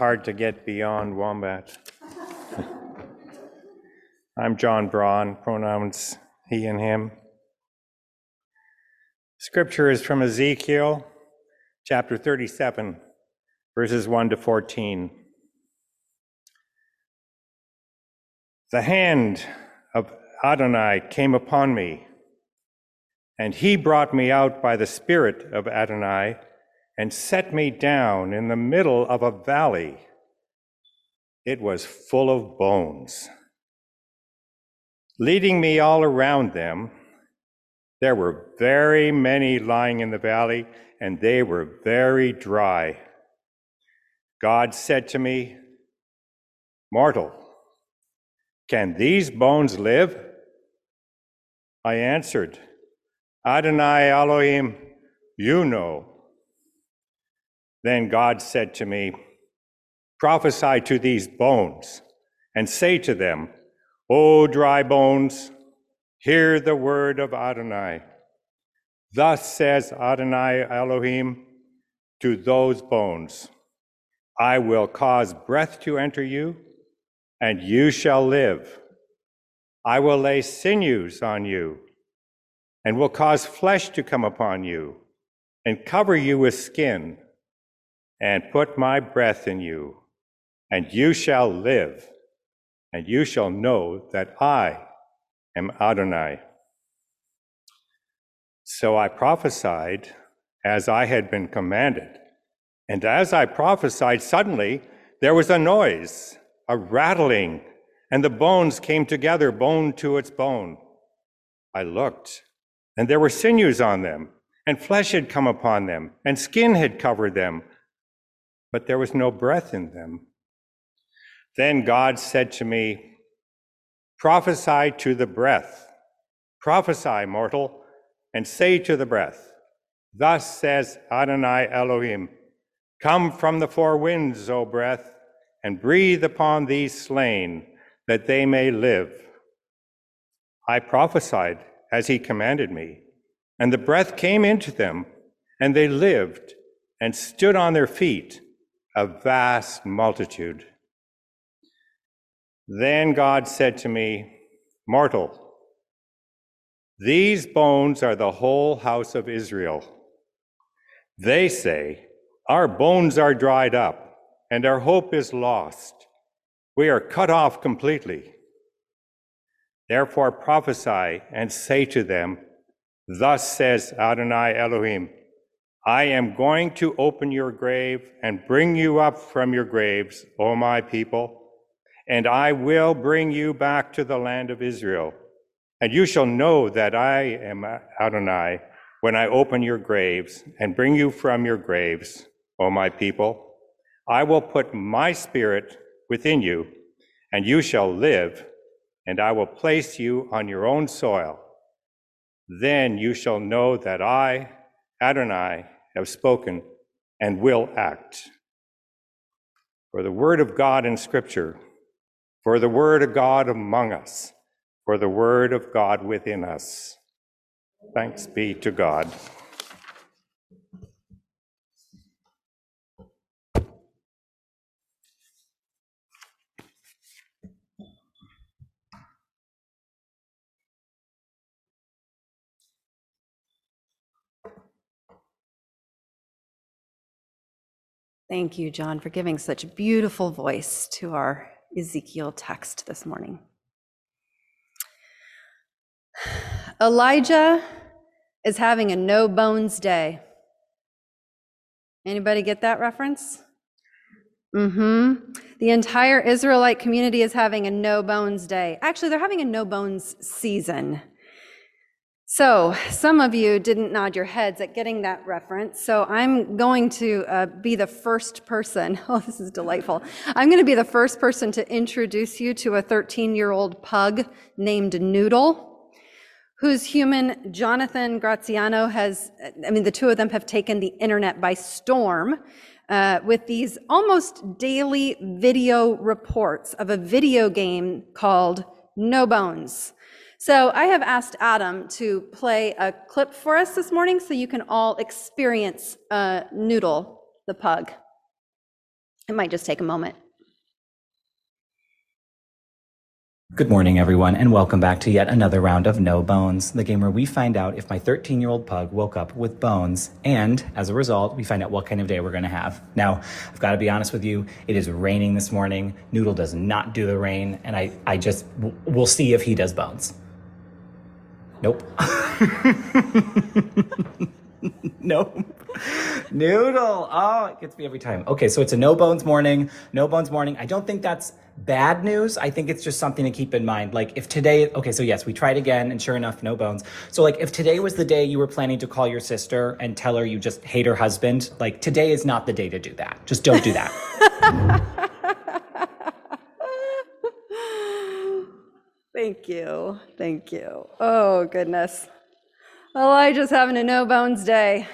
hard to get beyond Wombat. I'm John Braun, pronouns he and him. Scripture is from Ezekiel chapter 37, verses 1 to 14. The hand of Adonai came upon me, and he brought me out by the Spirit of Adonai and set me down in the middle of a valley. It was full of bones. Leading me all around them, there were very many lying in the valley, and they were very dry. God said to me, Mortal, can these bones live? I answered, Adonai Elohim, you know. Then God said to me, Prophesy to these bones, and say to them, O dry bones, hear the word of Adonai. Thus says Adonai Elohim to those bones I will cause breath to enter you and you shall live. I will lay sinews on you, and will cause flesh to come upon you, and cover you with skin, and put my breath in you, and you shall live, and you shall know that I am Adonai. So I prophesied as I had been commanded. And as I prophesied, suddenly there was a noise a rattling, and the bones came together, bone to its bone. I looked, and there were sinews on them, and flesh had come upon them, and skin had covered them, but there was no breath in them. Then God said to me, Prophesy to the breath, prophesy, mortal, and say to the breath, Thus says Adonai Elohim, Come from the four winds, O breath and breathe upon these slain that they may live. I prophesied as he commanded me, and the breath came into them, and they lived and stood on their feet, a vast multitude. Then God said to me, Mortal, these bones are the whole house of Israel. They say, Our bones are dried up and our hope is lost. We are cut off completely. Therefore prophesy and say to them, Thus says Adonai Elohim, I am going to open your grave and bring you up from your graves, O my people, and I will bring you back to the land of Israel. And you shall know that I am Adonai when I open your graves and bring you from your graves, O my people. I will put my spirit within you, and you shall live, and I will place you on your own soil. Then you shall know that I, Adonai, have spoken and will act. For the word of God in Scripture, for the word of God among us, for the word of God within us. Thanks be to God. Thank you, John, for giving such beautiful voice to our Ezekiel text this morning. Elijah is having a no bones day. Anybody get that reference? Mm-hmm. The entire Israelite community is having a no bones day. Actually, they're having a no bones season. So, some of you didn't nod your heads at getting that reference. So, I'm going to uh, be the first person. Oh, this is delightful. I'm going to be the first person to introduce you to a 13 year old pug named Noodle, whose human Jonathan Graziano has, I mean, the two of them have taken the internet by storm. Uh, with these almost daily video reports of a video game called No Bones. So I have asked Adam to play a clip for us this morning so you can all experience uh, Noodle, the pug. It might just take a moment. Good morning, everyone, and welcome back to yet another round of No Bones, the game where we find out if my 13 year old pug woke up with bones, and as a result, we find out what kind of day we're going to have. Now, I've got to be honest with you, it is raining this morning. Noodle does not do the rain, and I, I just, we'll see if he does bones. Nope. nope. Noodle. Oh, it gets me every time. Okay, so it's a no bones morning. No bones morning. I don't think that's bad news. I think it's just something to keep in mind. Like if today, okay, so yes, we tried again and sure enough, no bones. So like if today was the day you were planning to call your sister and tell her you just hate her husband, like today is not the day to do that. Just don't do that. Thank you. Thank you. Oh, goodness. Elijah's having a no bones day.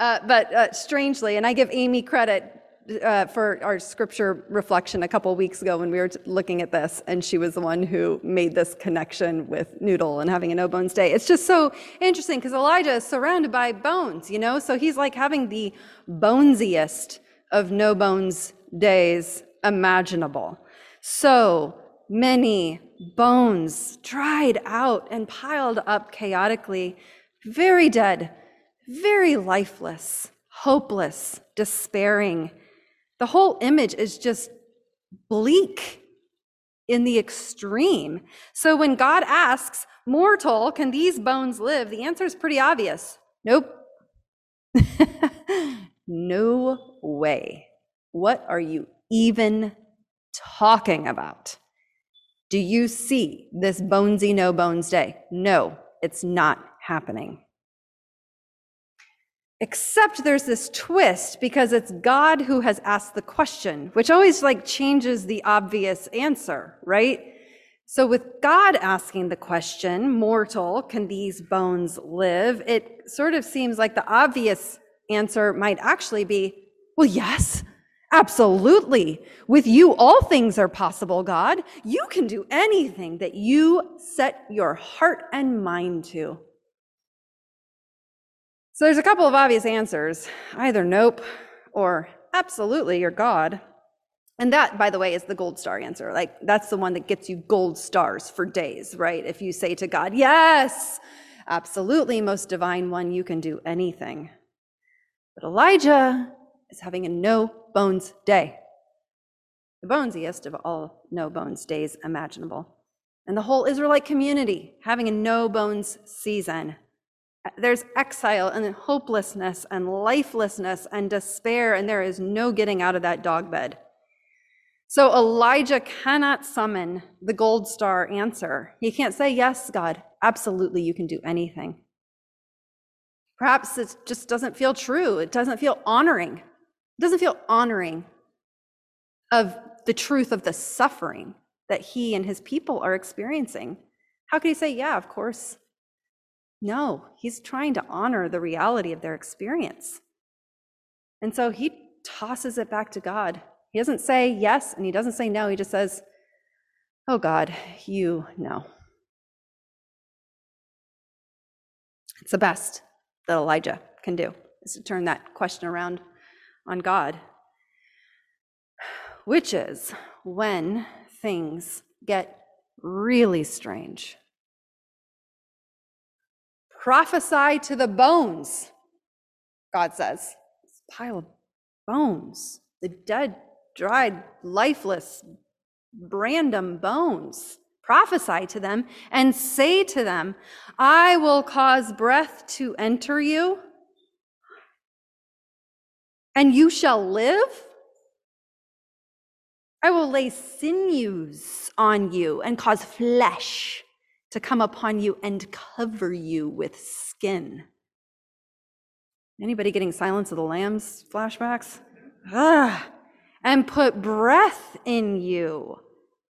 Uh, but uh, strangely, and I give Amy credit uh, for our scripture reflection a couple weeks ago when we were looking at this, and she was the one who made this connection with Noodle and having a no bones day. It's just so interesting because Elijah is surrounded by bones, you know? So he's like having the bonesiest of no bones days imaginable. So many bones dried out and piled up chaotically, very dead, very lifeless, hopeless, despairing. The whole image is just bleak in the extreme. So when God asks, Mortal, can these bones live? The answer is pretty obvious. Nope. no way. What are you even talking about? Do you see this bonesy no bones day? No, it's not happening. Except there's this twist because it's God who has asked the question, which always like changes the obvious answer, right? So with God asking the question, mortal, can these bones live? It sort of seems like the obvious answer might actually be, well, yes, absolutely. With you, all things are possible, God. You can do anything that you set your heart and mind to. So there's a couple of obvious answers either nope or absolutely, you're God. And that, by the way, is the gold star answer. Like, that's the one that gets you gold stars for days, right? If you say to God, yes, absolutely, most divine one, you can do anything. But Elijah is having a no bones day, the bonesiest of all no bones days imaginable. And the whole Israelite community having a no bones season uh, there's exile and hopelessness and lifelessness and despair, and there is no getting out of that dog bed. So Elijah cannot summon the gold star answer. He can't say, Yes, God, absolutely, you can do anything. Perhaps it just doesn't feel true. It doesn't feel honoring. It doesn't feel honoring of the truth of the suffering that he and his people are experiencing. How can he say, Yeah, of course, no, he's trying to honor the reality of their experience. And so he tosses it back to God. He doesn't say yes and he doesn't say no. He just says, Oh God, you know. It's the best that Elijah can do, is to turn that question around on God, which is when things get really strange Prophesy to the bones, God says. This pile of bones, the dead, dried, lifeless, random bones. Prophesy to them and say to them, I will cause breath to enter you, and you shall live. I will lay sinews on you and cause flesh to come upon you and cover you with skin. Anybody getting Silence of the Lambs flashbacks? Ah, and put breath in you,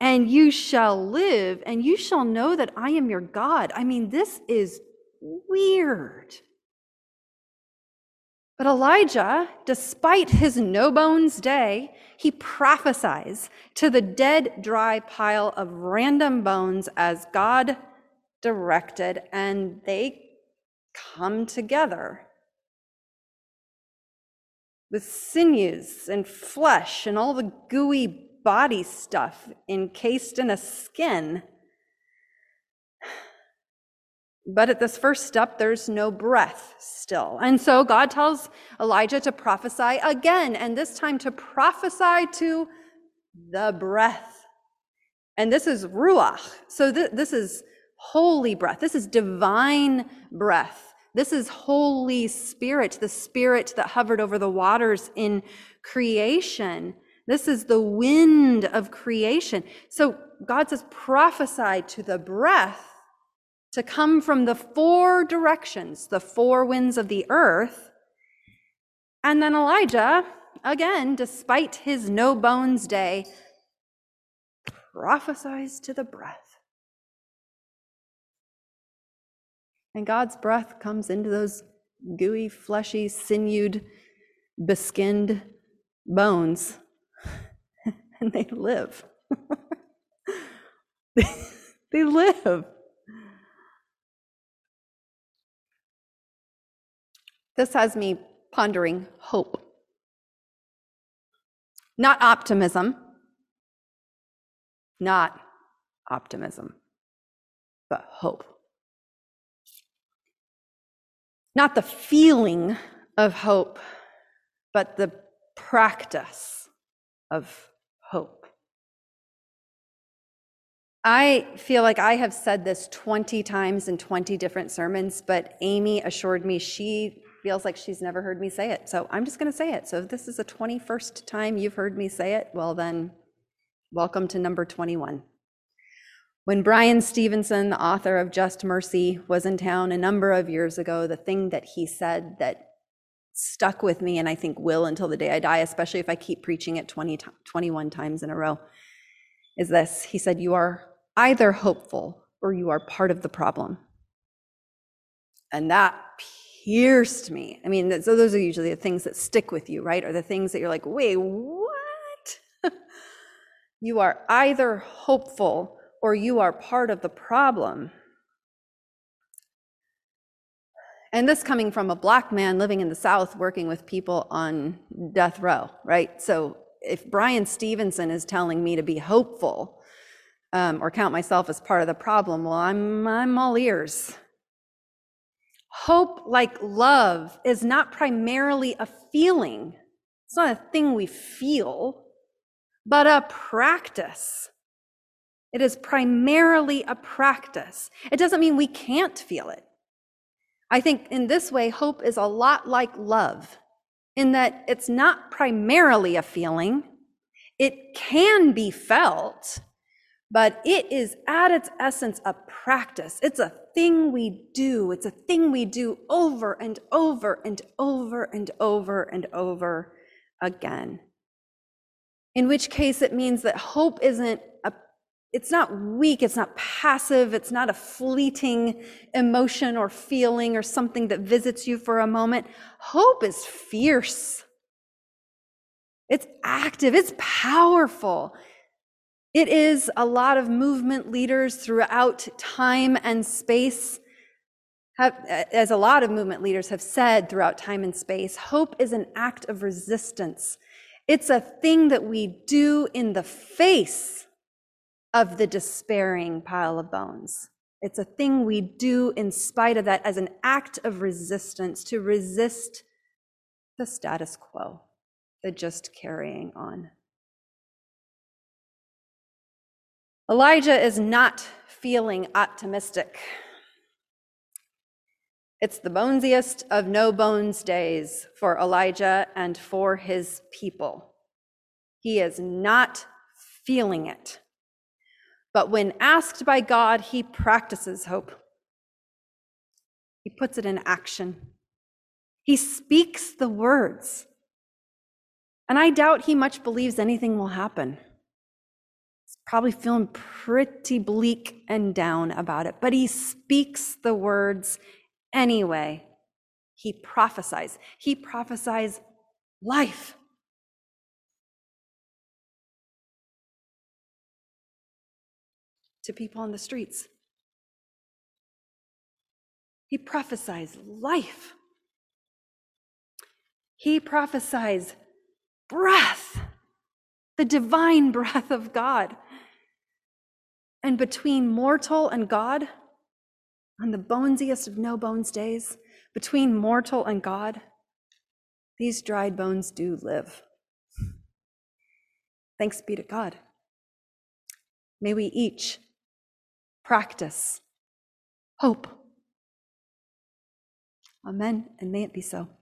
and you shall live, and you shall know that I am your God. I mean, this is weird. But Elijah, despite his no bones day, he prophesies to the dead, dry pile of random bones as God directed, and they come together. with sinews and flesh and all the gooey body stuff encased in a skin. But at this first step, there's no breath still. And so God tells Elijah to prophesy again, and this time to prophesy to the breath. And this is Ruach. So th- this is holy breath. This is divine breath. This is Holy Spirit, the Spirit that hovered over the waters in creation. This is the wind of creation. So God says, prophesy to the breath to come from the four directions, the four winds of the earth. And then Elijah, again, despite his no bones day, prophesies to the breath. And God's breath comes into those gooey, fleshy, sinewed, beskinned bones, and they live. they live. This has me pondering hope. Not optimism, not optimism, but hope. Not the feeling of hope, but the practice of hope. I feel like I have said this 20 times in 20 different sermons, but Amy assured me she feels like she's never heard me say it. So I'm just going to say it. So if this is the 21st time you've heard me say it, well, then welcome to number 21. When Bryan Stevenson, the author of Just Mercy, was in town a number of years ago, the thing that he said that stuck with me and I think will until the day I die, especially if I keep preaching it 20, 21 times in a row, is this. He said, You are either hopeful or you are part of the problem. And that pierced me. I mean, so those are usually the things that stick with you, right? Or the things that you're like, wait, what? you are either hopeful or you are part of the problem. And this coming from a black man living in the South working with people on death row, right? So if Bryan Stevenson is telling me to be hopeful um, or count myself as part of the problem, well, I'm, I'm all ears. Hope, like love, is not primarily a feeling. It's not a thing we feel, but a practice. It is primarily a practice. It doesn't mean we can't feel it. I think in this way, hope is a lot like love, in that it's not primarily a feeling. It can be felt, but it is at its essence a practice. It's a thing we do. It's a thing we do over and over and over and over and over again. In which case, it means that hope isn't a it's not weak, it's not passive, it's not a fleeting emotion or feeling or something that visits you for a moment. Hope is fierce. It's active, it's powerful. It is a lot of movement leaders throughout time and space. Have, as a lot of movement leaders have said throughout time and space, hope is an act of resistance. It's a thing that we do in the face of the despairing pile of bones. It's a thing we do in spite of that as an act of resistance to resist the status quo, the just carrying on. Elijah is not feeling optimistic. It's the bonesiest of no bones days for Elijah and for his people. He is not feeling it. But when asked by God, he practices hope. He puts it in action. He speaks the words. And I doubt he much believes anything will happen probably feeling pretty bleak and down about it, but he speaks the words anyway. He prophesies. He prophesies life. To people on the streets. He prophesies life. He prophesies breath, the divine breath of God. And between mortal and God, on the bonesiest of no bones days, between mortal and God, these dried bones do live. Thanks be to God. May we each practice hope. Amen, and may it be so.